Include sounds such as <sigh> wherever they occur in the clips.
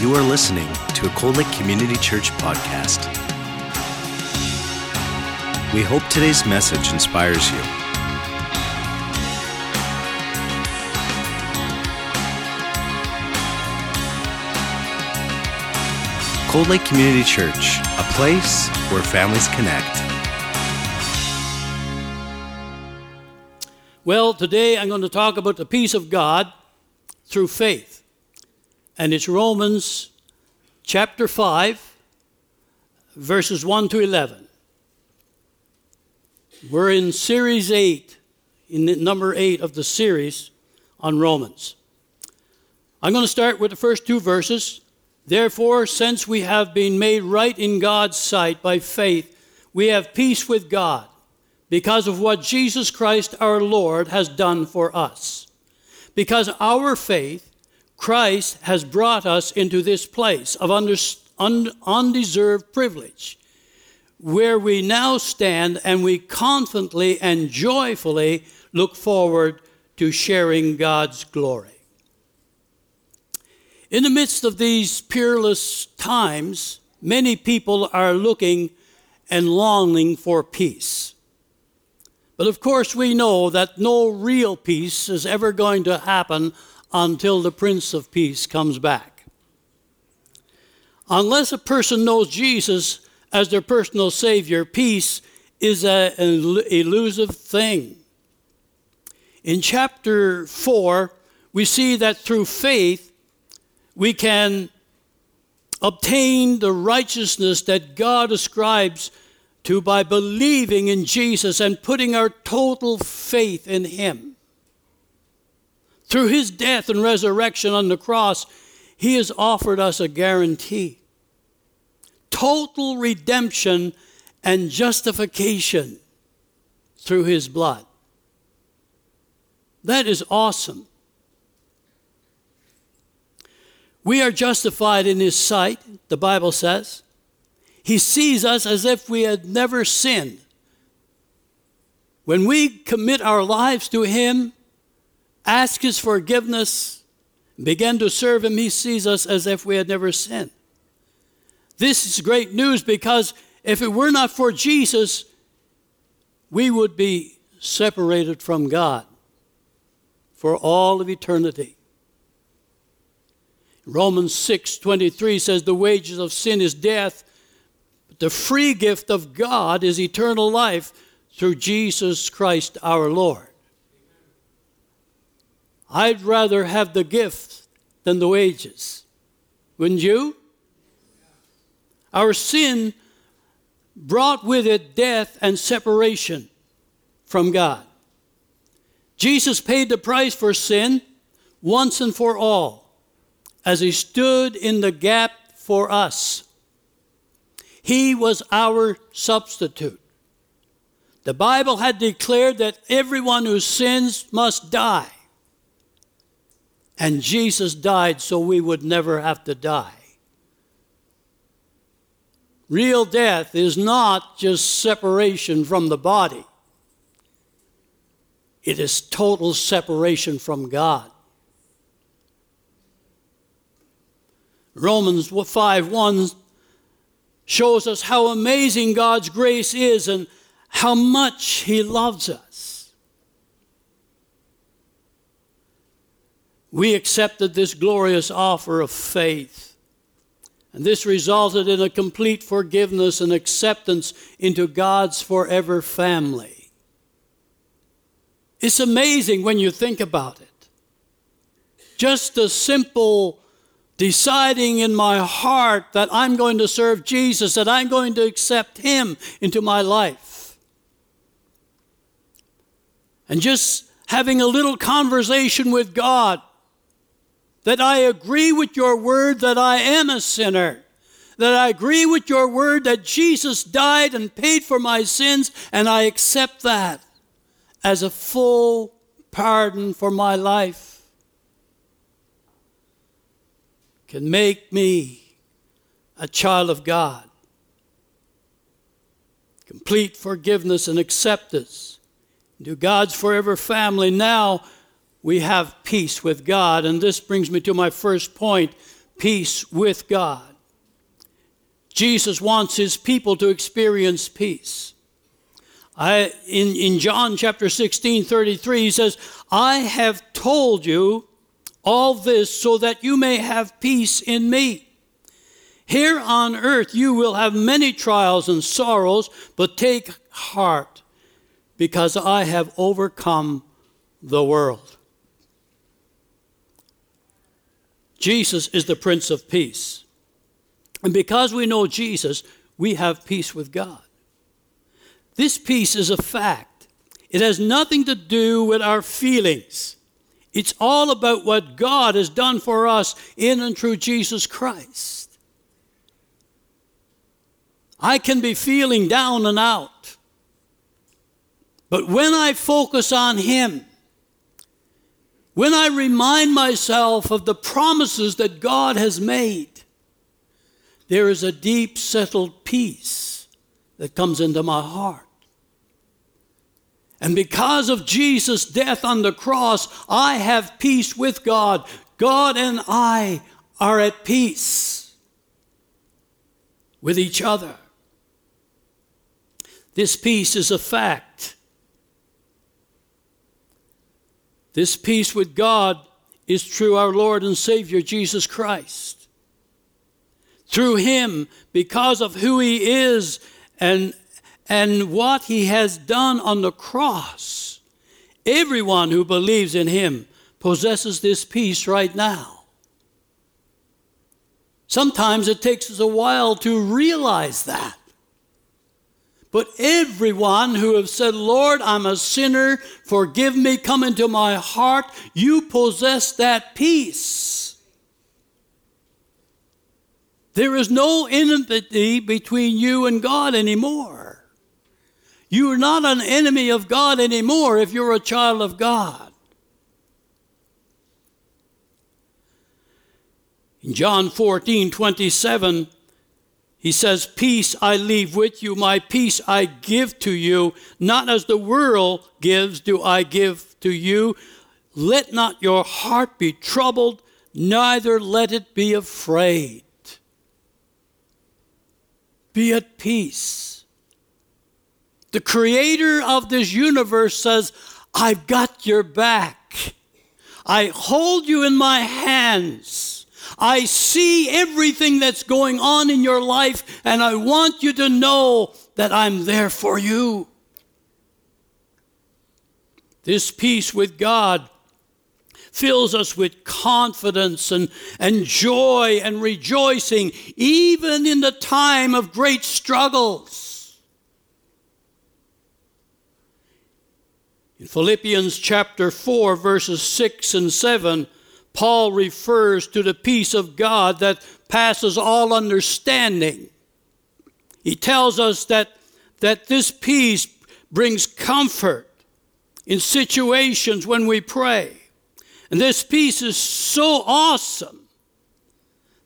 You are listening to a Cold Lake Community Church podcast. We hope today's message inspires you. Cold Lake Community Church, a place where families connect. Well, today I'm going to talk about the peace of God through faith. And it's Romans chapter 5, verses 1 to 11. We're in series 8, in number 8 of the series on Romans. I'm going to start with the first two verses. Therefore, since we have been made right in God's sight by faith, we have peace with God because of what Jesus Christ our Lord has done for us. Because our faith, Christ has brought us into this place of undeserved privilege, where we now stand and we confidently and joyfully look forward to sharing God's glory. In the midst of these peerless times, many people are looking and longing for peace. But of course, we know that no real peace is ever going to happen until the Prince of Peace comes back. Unless a person knows Jesus as their personal Savior, peace is a, an elusive thing. In chapter 4, we see that through faith, we can obtain the righteousness that God ascribes to by believing in Jesus and putting our total faith in Him. Through His death and resurrection on the cross, He has offered us a guarantee total redemption and justification through His blood. That is awesome. We are justified in His sight, the Bible says. He sees us as if we had never sinned. When we commit our lives to Him, ask His forgiveness, begin to serve Him, He sees us as if we had never sinned. This is great news because if it were not for Jesus, we would be separated from God for all of eternity. Romans 6:23 says the wages of sin is death, but the free gift of God is eternal life through Jesus Christ our Lord. I'd rather have the gift than the wages. Wouldn't you? Our sin brought with it death and separation from God. Jesus paid the price for sin once and for all as he stood in the gap for us. He was our substitute. The Bible had declared that everyone who sins must die. And Jesus died so we would never have to die. Real death is not just separation from the body, it is total separation from God. Romans 5 1 shows us how amazing God's grace is and how much He loves us. We accepted this glorious offer of faith, and this resulted in a complete forgiveness and acceptance into God's forever family. It's amazing when you think about it. Just a simple deciding in my heart that I'm going to serve Jesus, that I'm going to accept Him into my life. And just having a little conversation with God that I agree with your word that I am a sinner, that I agree with your word that Jesus died and paid for my sins, and I accept that as a full pardon for my life. can make me a child of God. Complete forgiveness and acceptance into God's forever family. Now we have peace with God. And this brings me to my first point peace with God. Jesus wants his people to experience peace. I, in, in John chapter 16, 33, he says, I have told you all this so that you may have peace in me. Here on earth you will have many trials and sorrows, but take heart, because I have overcome the world. Jesus is the Prince of Peace. And because we know Jesus, we have peace with God. This peace is a fact. It has nothing to do with our feelings. It's all about what God has done for us in and through Jesus Christ. I can be feeling down and out. But when I focus on Him, when I remind myself of the promises that God has made, there is a deep, settled peace that comes into my heart. And because of Jesus' death on the cross, I have peace with God. God and I are at peace with each other. This peace is a fact. This peace with God is through our Lord and Savior Jesus Christ through him because of who he is and, and what he has done on the cross. Everyone who believes in him possesses this peace right now. Sometimes it takes us a while to realize that. But everyone who have said, Lord, I'm a sinner, forgive me, come into my heart, you possess that peace. There is no enmity between you and God anymore. You are not an enemy of God anymore if you're a child of God. In John 14 27, he says, Peace I leave with you, my peace I give to you. Not as the world gives, do I give to you. Let not your heart be troubled, neither let it be afraid. Be at peace. The creator of this universe says, I've got your back. I hold you in my hands. I see everything that's going on in your life, and I want you to know that I'm there for you. This peace with God fills us with confidence and, and joy and rejoicing, even in the time of great struggles. In Philippians chapter 4, verses 6 and 7, Paul refers to the peace of God that passes all understanding. He tells us that, that this peace brings comfort in situations when we pray. And this peace is so awesome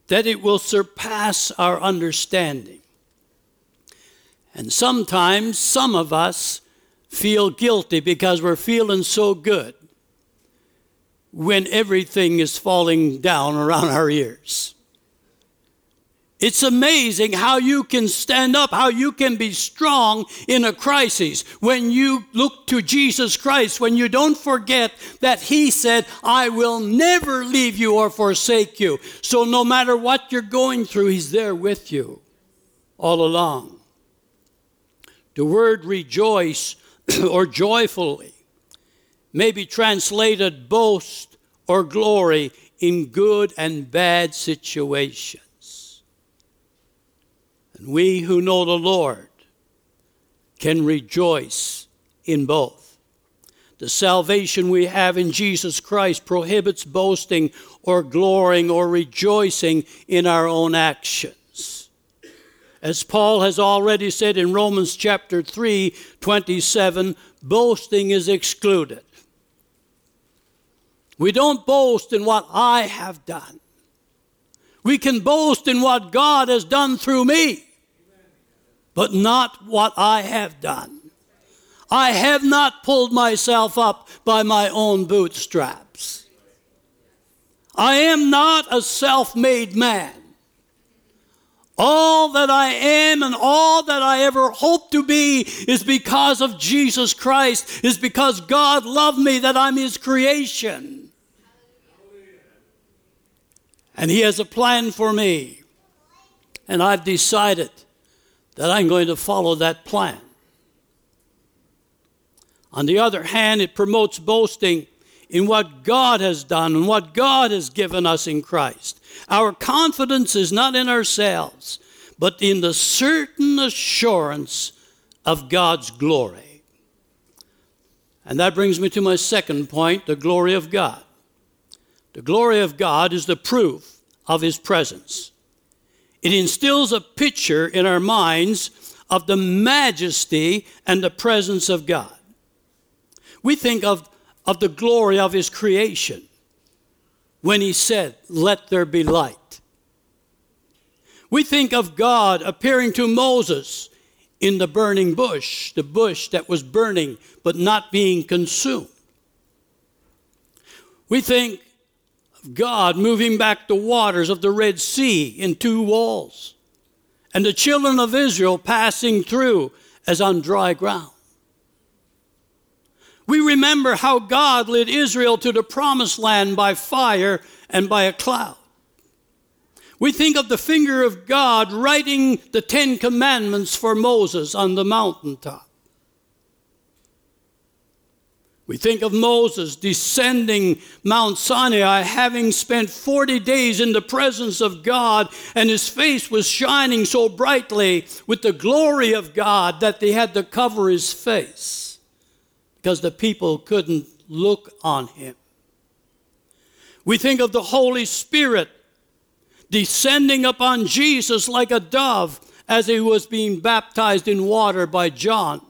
that it will surpass our understanding. And sometimes some of us feel guilty because we're feeling so good when everything is falling down around our ears. It's amazing how you can stand up, how you can be strong in a crisis when you look to Jesus Christ, when you don't forget that He said, I will never leave you or forsake you. So no matter what you're going through, He's there with you all along. The word rejoice <clears throat> or joyfully may be translated boast or glory in good and bad situations. And we who know the Lord can rejoice in both. The salvation we have in Jesus Christ prohibits boasting or glorying or rejoicing in our own actions. As Paul has already said in Romans chapter 3, 27, boasting is excluded. We don't boast in what I have done. We can boast in what God has done through me, but not what I have done. I have not pulled myself up by my own bootstraps. I am not a self made man. All that I am and all that I ever hope to be is because of Jesus Christ, is because God loved me, that I'm His creation. And He has a plan for me. And I've decided that I'm going to follow that plan. On the other hand, it promotes boasting in what God has done and what God has given us in Christ. Our confidence is not in ourselves, but in the certain assurance of God's glory. And that brings me to my second point the glory of God. The glory of God is the proof of His presence. It instills a picture in our minds of the majesty and the presence of God. We think of, of the glory of His creation when He said, Let there be light. We think of God appearing to Moses in the burning bush, the bush that was burning but not being consumed. We think God moving back the waters of the Red Sea in two walls, and the children of Israel passing through as on dry ground. We remember how God led Israel to the promised land by fire and by a cloud. We think of the finger of God writing the Ten Commandments for Moses on the mountaintop. We think of Moses descending Mount Sinai, having spent 40 days in the presence of God, and his face was shining so brightly with the glory of God that they had to cover his face because the people couldn't look on him. We think of the Holy Spirit descending upon Jesus like a dove as he was being baptized in water by John.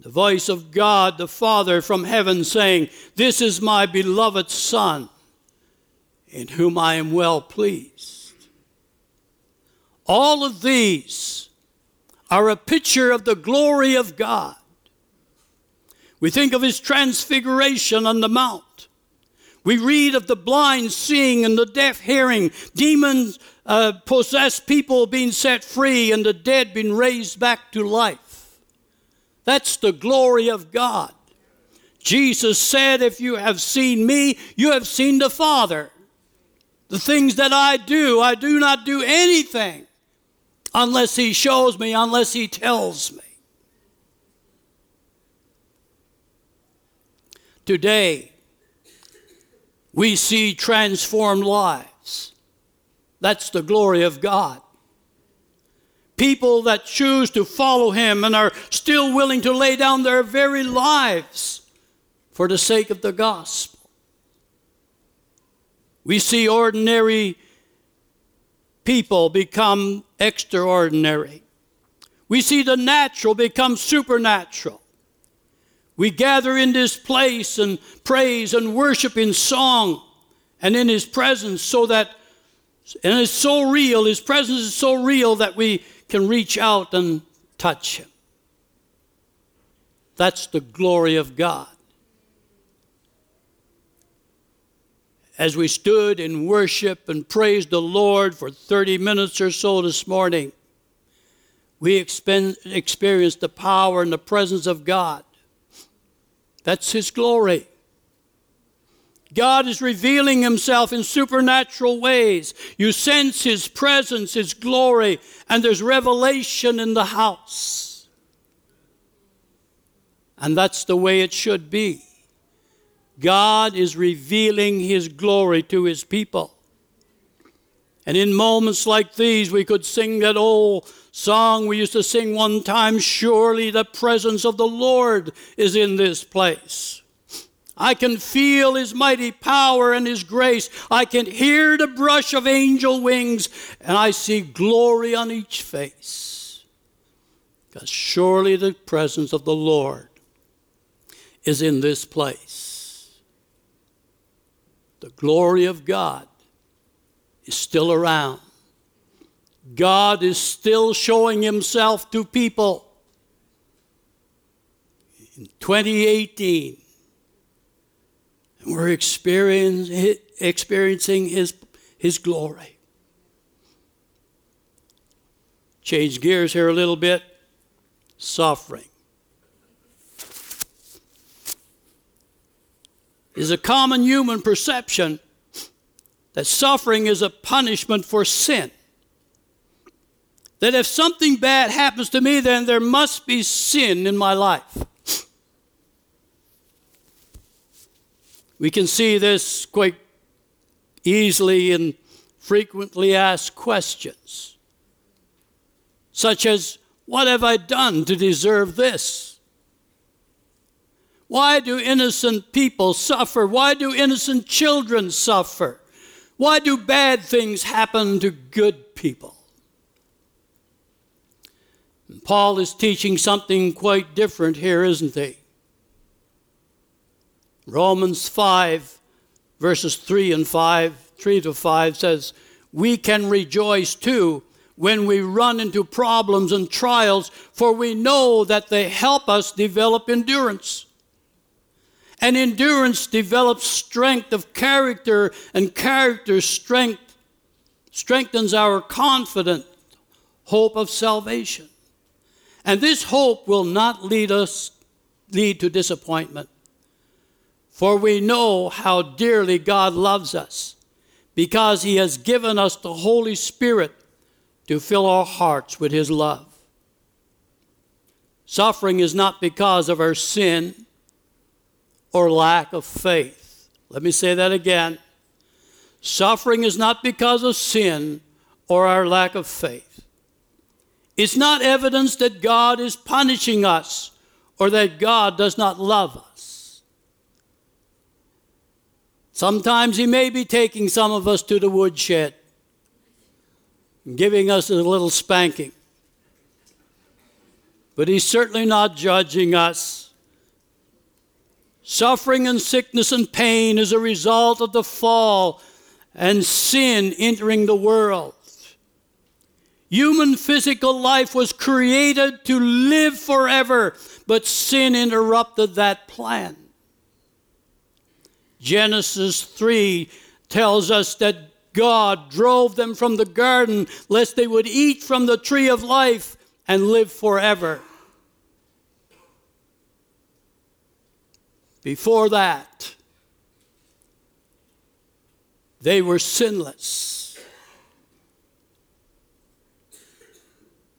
The voice of God the Father from heaven saying, This is my beloved Son, in whom I am well pleased. All of these are a picture of the glory of God. We think of his transfiguration on the mount. We read of the blind seeing and the deaf hearing, demons uh, possessed people being set free, and the dead being raised back to life. That's the glory of God. Jesus said, If you have seen me, you have seen the Father. The things that I do, I do not do anything unless He shows me, unless He tells me. Today, we see transformed lives. That's the glory of God. People that choose to follow Him and are still willing to lay down their very lives for the sake of the gospel. We see ordinary people become extraordinary. We see the natural become supernatural. We gather in this place and praise and worship in song and in His presence so that, and it's so real, His presence is so real that we can reach out and touch Him. That's the glory of God. as we stood in worship and praised the Lord for 30 minutes or so this morning, we experienced the power and the presence of God. That's His glory. God is revealing Himself in supernatural ways. You sense His presence, His glory, and there's revelation in the house. And that's the way it should be. God is revealing His glory to His people. And in moments like these, we could sing that old song we used to sing one time Surely the presence of the Lord is in this place. I can feel His mighty power and His grace. I can hear the brush of angel wings, and I see glory on each face. Because surely the presence of the Lord is in this place the glory of God is still around. God is still showing himself to people. In 2018, We're experiencing his, his glory. Change gears here a little bit. Suffering. Is a common human perception that suffering is a punishment for sin. That if something bad happens to me, then there must be sin in my life. We can see this quite easily in frequently asked questions such as, What have I done to deserve this? Why do innocent people suffer? Why do innocent children suffer? Why do bad things happen to good people? And Paul is teaching something quite different here, isn't he? Romans 5, verses 3 and 5, 3 to 5 says, We can rejoice too when we run into problems and trials, for we know that they help us develop endurance. And endurance develops strength of character, and character strength strengthens our confident hope of salvation. And this hope will not lead us lead to disappointment. For we know how dearly God loves us because he has given us the Holy Spirit to fill our hearts with His love. Suffering is not because of our sin or lack of faith. Let me say that again. Suffering is not because of sin or our lack of faith. It's not evidence that God is punishing us or that God does not love us. Sometimes He may be taking some of us to the woodshed giving us a little spanking. But He's certainly not judging us. Suffering and sickness and pain is a result of the fall and sin entering the world. Human physical life was created to live forever, but sin interrupted that plan. Genesis 3 tells us that God drove them from the garden lest they would eat from the tree of life and live forever. Before that, they were sinless.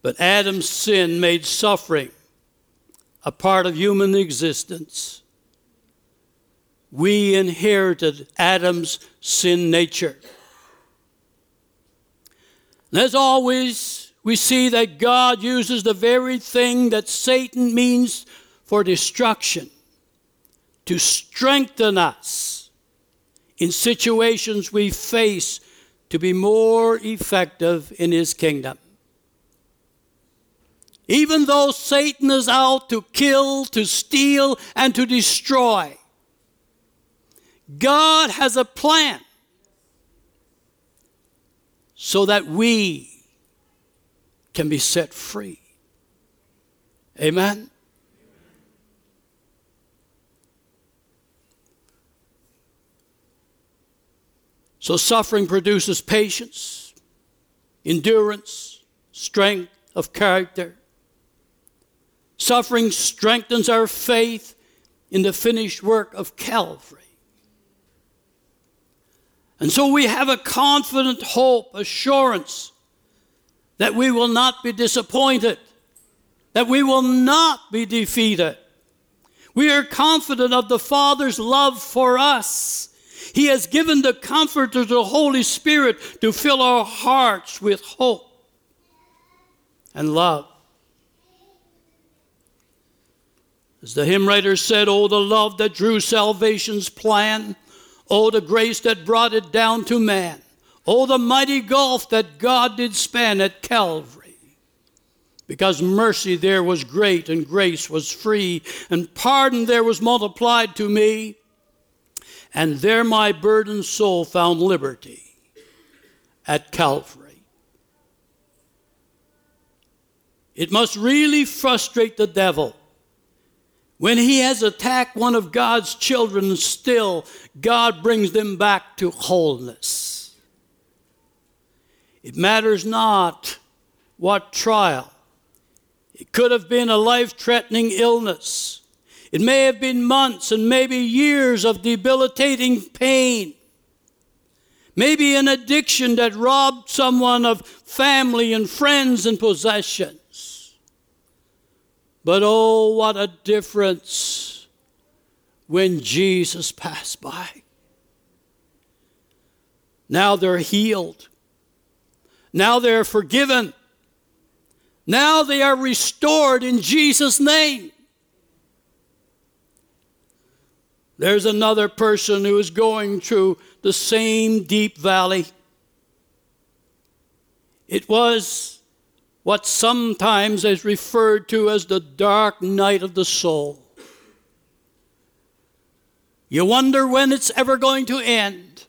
But Adam's sin made suffering a part of human existence. We inherited Adam's sin nature. And as always, we see that God uses the very thing that Satan means for destruction to strengthen us in situations we face to be more effective in his kingdom. Even though Satan is out to kill, to steal, and to destroy, God has a plan so that we can be set free. Amen? So, suffering produces patience, endurance, strength of character. Suffering strengthens our faith in the finished work of Calvary. And so we have a confident hope, assurance that we will not be disappointed, that we will not be defeated. We are confident of the Father's love for us. He has given the Comforter, the Holy Spirit, to fill our hearts with hope and love. As the hymn writer said, Oh, the love that drew salvation's plan Oh, the grace that brought it down to man. Oh, the mighty gulf that God did span at Calvary. Because mercy there was great and grace was free, and pardon there was multiplied to me, and there my burdened soul found liberty at Calvary. It must really frustrate the devil When he has attacked one of God's children, still God brings them back to wholeness. It matters not what trial. It could have been a life threatening illness. It may have been months and maybe years of debilitating pain. Maybe an addiction that robbed someone of family and friends and possessions. But oh, what a difference when Jesus passed by. Now they're healed. Now they're forgiven. Now they are restored in Jesus' name. There's another person who is going through the same deep valley. It was what sometimes is referred to as the dark night of the soul. You wonder when it's ever going to end.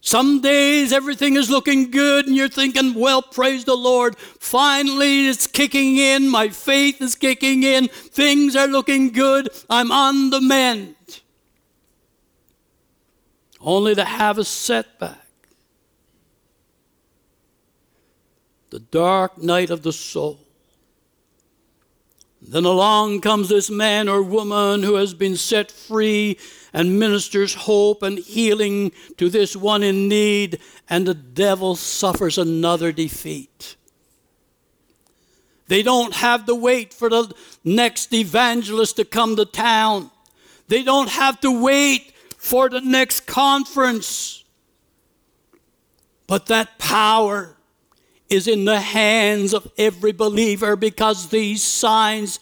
Some days everything is looking good and you're thinking, well, praise the Lord. Finally, it's kicking in. My faith is kicking in. Things are looking good. I'm on the mend. Only to have a setback. The dark night of the soul. Then along comes this man or woman who has been set free and ministers hope and healing to this one in need, and the devil suffers another defeat. They don't have to wait for the next evangelist to come to town. They don't have to wait for the next conference. But that power is in the hands of every believer because these signs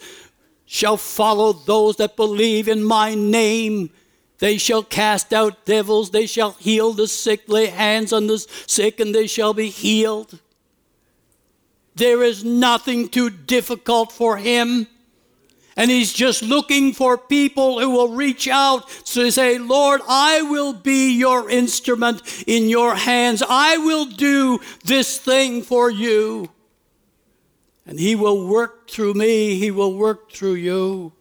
shall follow those that believe in my name. They shall cast out devils, they shall heal the sick, lay hands on the sick, and they shall be healed. There is nothing too difficult for him. And he's just looking for people who will reach out to say, Lord, I will be your instrument in your hands. I will do this thing for you. And he will work through me, he will work through you.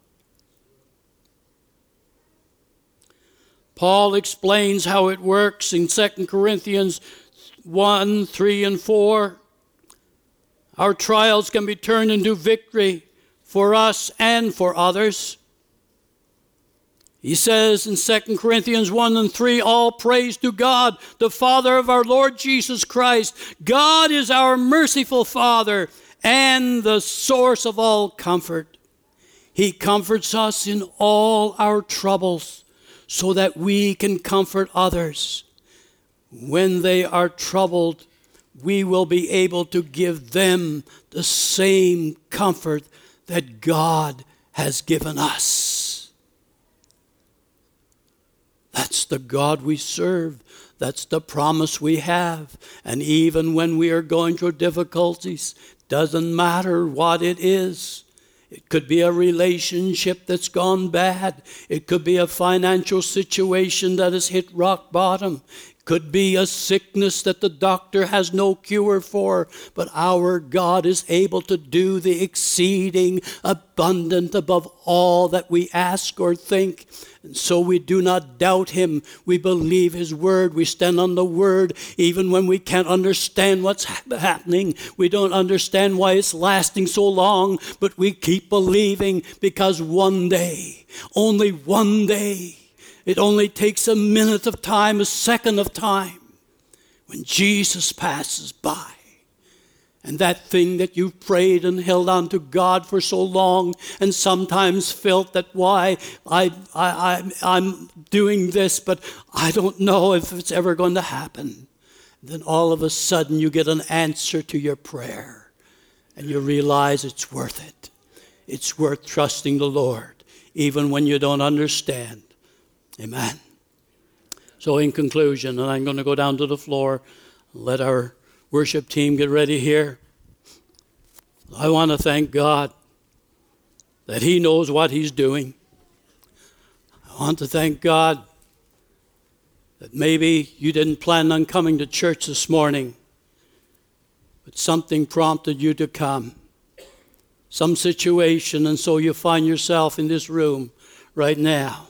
Paul explains how it works in 2 Corinthians 1 3 and 4. Our trials can be turned into victory for us and for others. He says in 2 Corinthians 1 and 3 All praise to God, the Father of our Lord Jesus Christ. God is our merciful Father and the source of all comfort. He comforts us in all our troubles so that we can comfort others. When they are troubled, we will be able to give them the same comfort that God has given us. That's the God we serve. That's the promise we have. And even when we are going through difficulties, doesn't matter what it is, it could be a relationship that's gone bad. It could be a financial situation that has hit rock bottom. Could be a sickness that the doctor has no cure for. But our God is able to do the exceeding abundant above all that we ask or think. And so we do not doubt him. We believe his word. We stand on the word even when we can't understand what's happening. We don't understand why it's lasting so long, but we keep believing because one day, only one day, it only takes a minute of time, a second of time, when Jesus passes by and that thing that you've prayed and held on to God for so long, and sometimes felt that why I, I, I, am doing this, but I don't know if it's ever going to happen. Then all of a sudden you get an answer to your prayer, and you realize it's worth it. It's worth trusting the Lord, even when you don't understand. Amen. So, in conclusion, and I'm going to go down to the floor, let our worship team get ready here. I want to thank God that He knows what He's doing. I want to thank God that maybe you didn't plan on coming to church this morning, but something prompted you to come. some situation, and so you find yourself in this room right now.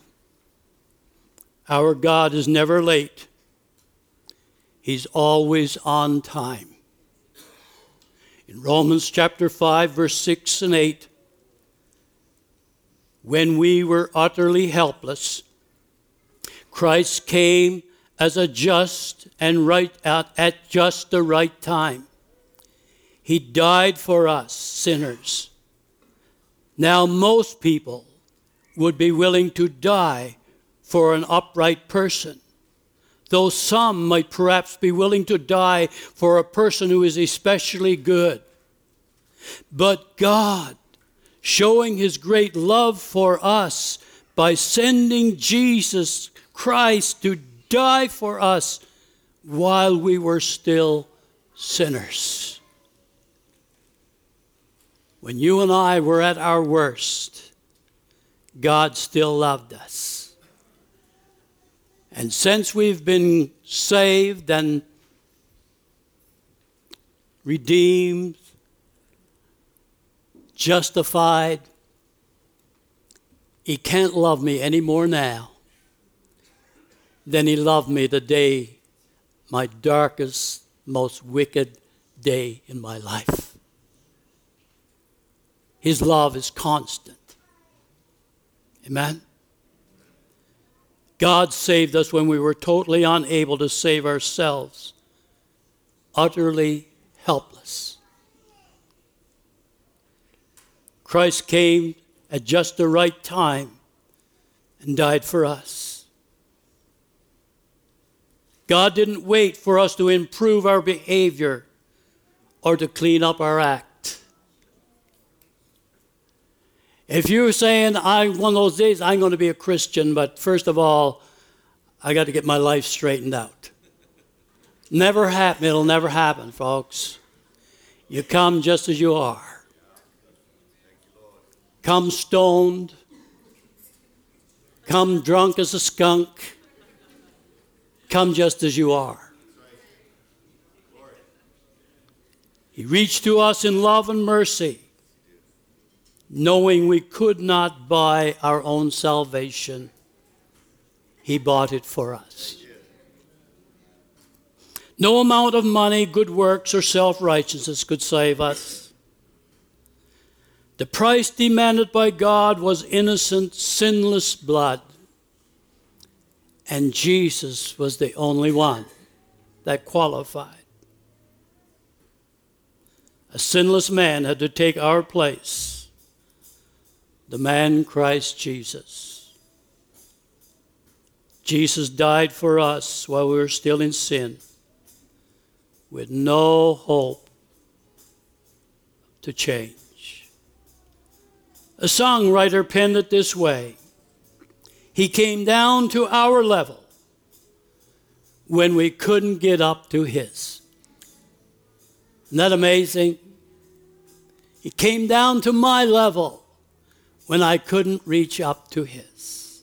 Our God is never late, He's always on time. In Romans chapter 5, verse 6 and 8, when we were utterly helpless, Christ came as a just and right at, at just the right time. He died for us, sinners. Now, most people would be willing to die for an upright person, though some might perhaps be willing to die for a person who is especially good. But God, showing his great love for us by sending Jesus Christ to die for us while we were still sinners. When you and I were at our worst, God still loved us. And since we've been saved and redeemed, justified, He can't love me any more now than He loved me the day, my darkest, most wicked day in my life. His love is constant. Amen? God saved us when we were totally unable to save ourselves, utterly helpless. Christ came at just the right time and died for us. God didn't wait for us to improve our behavior or to clean up our act. If you're saying, "I'm one of those days I'm going to be a Christian, but first of all, I got to get my life straightened out. Never happen. It'll never happen, folks. You come just as you are. Come stoned. Come drunk as a skunk. Come just as you are. He reached to us in love and mercy knowing we could not buy our own salvation, He bought it for us. No amount of money, good works, or self righteousness could save us. The price demanded by God was innocent, sinless blood. And Jesus was the only one that qualified. A sinless man had to take our place the man Christ Jesus. Jesus died for us while we were still in sin with no hope to change. A songwriter penned it this way He came down to our level when we couldn't get up to His. Isn't that amazing? He came down to my level when I couldn't reach up to His.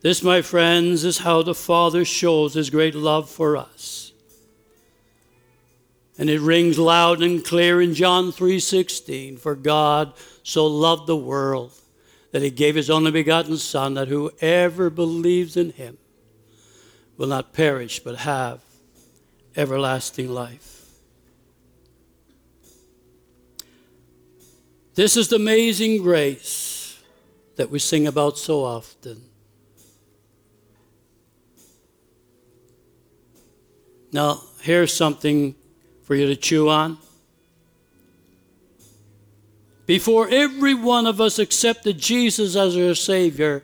This, my friends, is how the Father shows His great love for us. And it rings loud and clear in John 3:16, for God so loved the world that he gave his only begotten son that whoever believes in him will not perish but have everlasting life. This is the amazing grace that we sing about so often. Now, here's something for you to chew on. Before every one of us accepted Jesus as our Savior,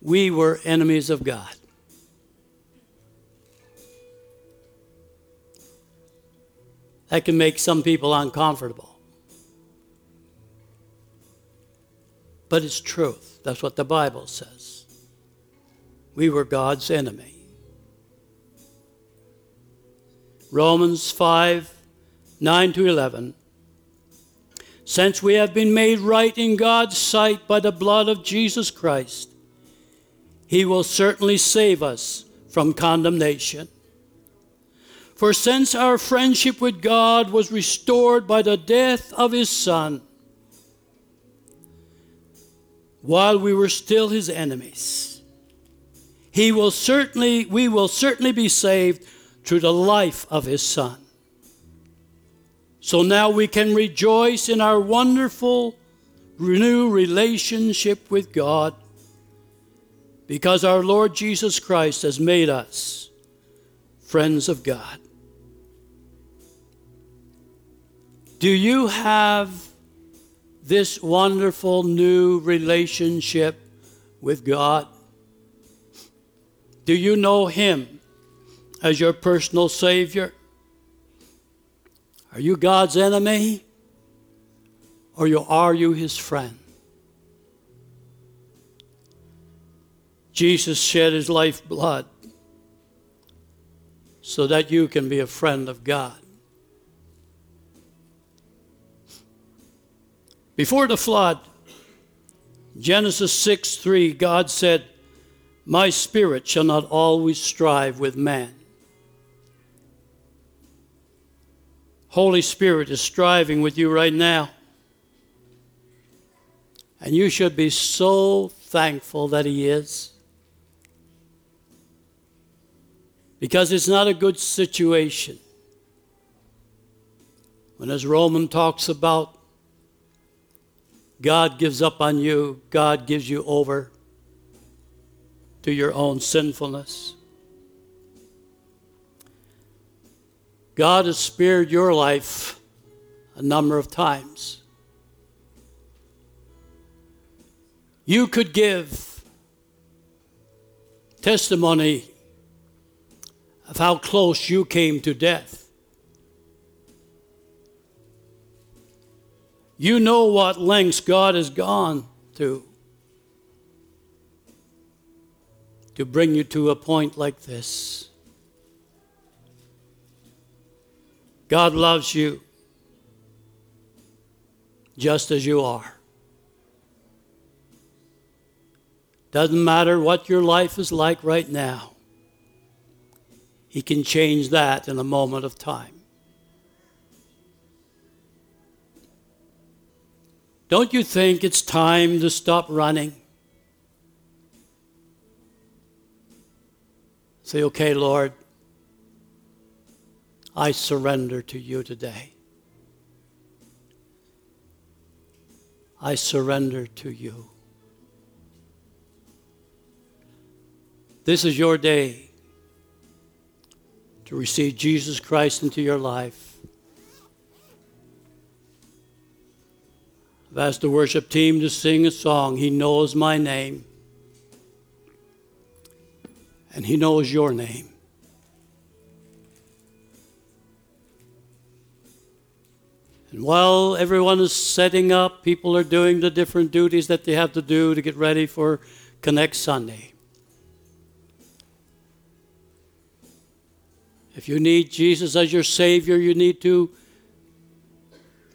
we were enemies of God. That can make some people uncomfortable. But it's truth. That's what the Bible says. We were God's enemy. Romans 5 9 to 11. Since we have been made right in God's sight by the blood of Jesus Christ, He will certainly save us from condemnation. For since our friendship with God was restored by the death of his Son, while we were still his enemies, he will certainly, we will certainly be saved through the life of his Son. So now we can rejoice in our wonderful new relationship with God because our Lord Jesus Christ has made us friends of God. Do you have this wonderful new relationship with God? Do you know Him as your personal Savior? Are you God's enemy? Or are you His friend? Jesus shed His life blood so that you can be a friend of God. Before the flood, Genesis 6 3, God said, My spirit shall not always strive with man. Holy Spirit is striving with you right now. And you should be so thankful that He is. Because it's not a good situation. When, as Roman talks about, God gives up on you, God gives you over to your own sinfulness. God has spared your life a number of times. You could give testimony of how close you came to death. You know what lengths God has gone to to bring you to a point like this. God loves you just as you are. Doesn't matter what your life is like right now, He can change that in a moment of time. Don't you think it's time to stop running? Say, okay, Lord, I surrender to you today. I surrender to you. This is your day to receive Jesus Christ into your life. I've asked the worship team to sing a song, He Knows My Name. And He knows your name. And while everyone is setting up, people are doing the different duties that they have to do to get ready for Connect Sunday. If you need Jesus as your Savior, you need to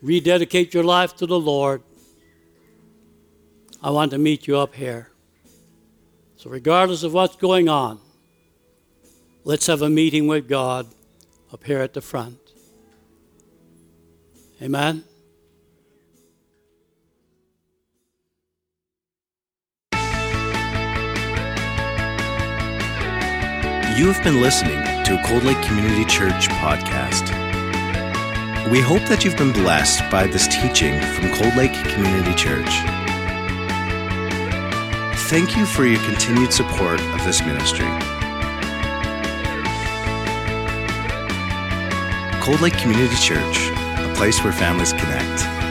rededicate your life to the Lord. I want to meet you up here. So, regardless of what's going on, let's have a meeting with God up here at the front. Amen. You have been listening to a Cold Lake Community Church podcast. We hope that you've been blessed by this teaching from Cold Lake Community Church. Thank you for your continued support of this ministry. Cold Lake Community Church a place where families connect.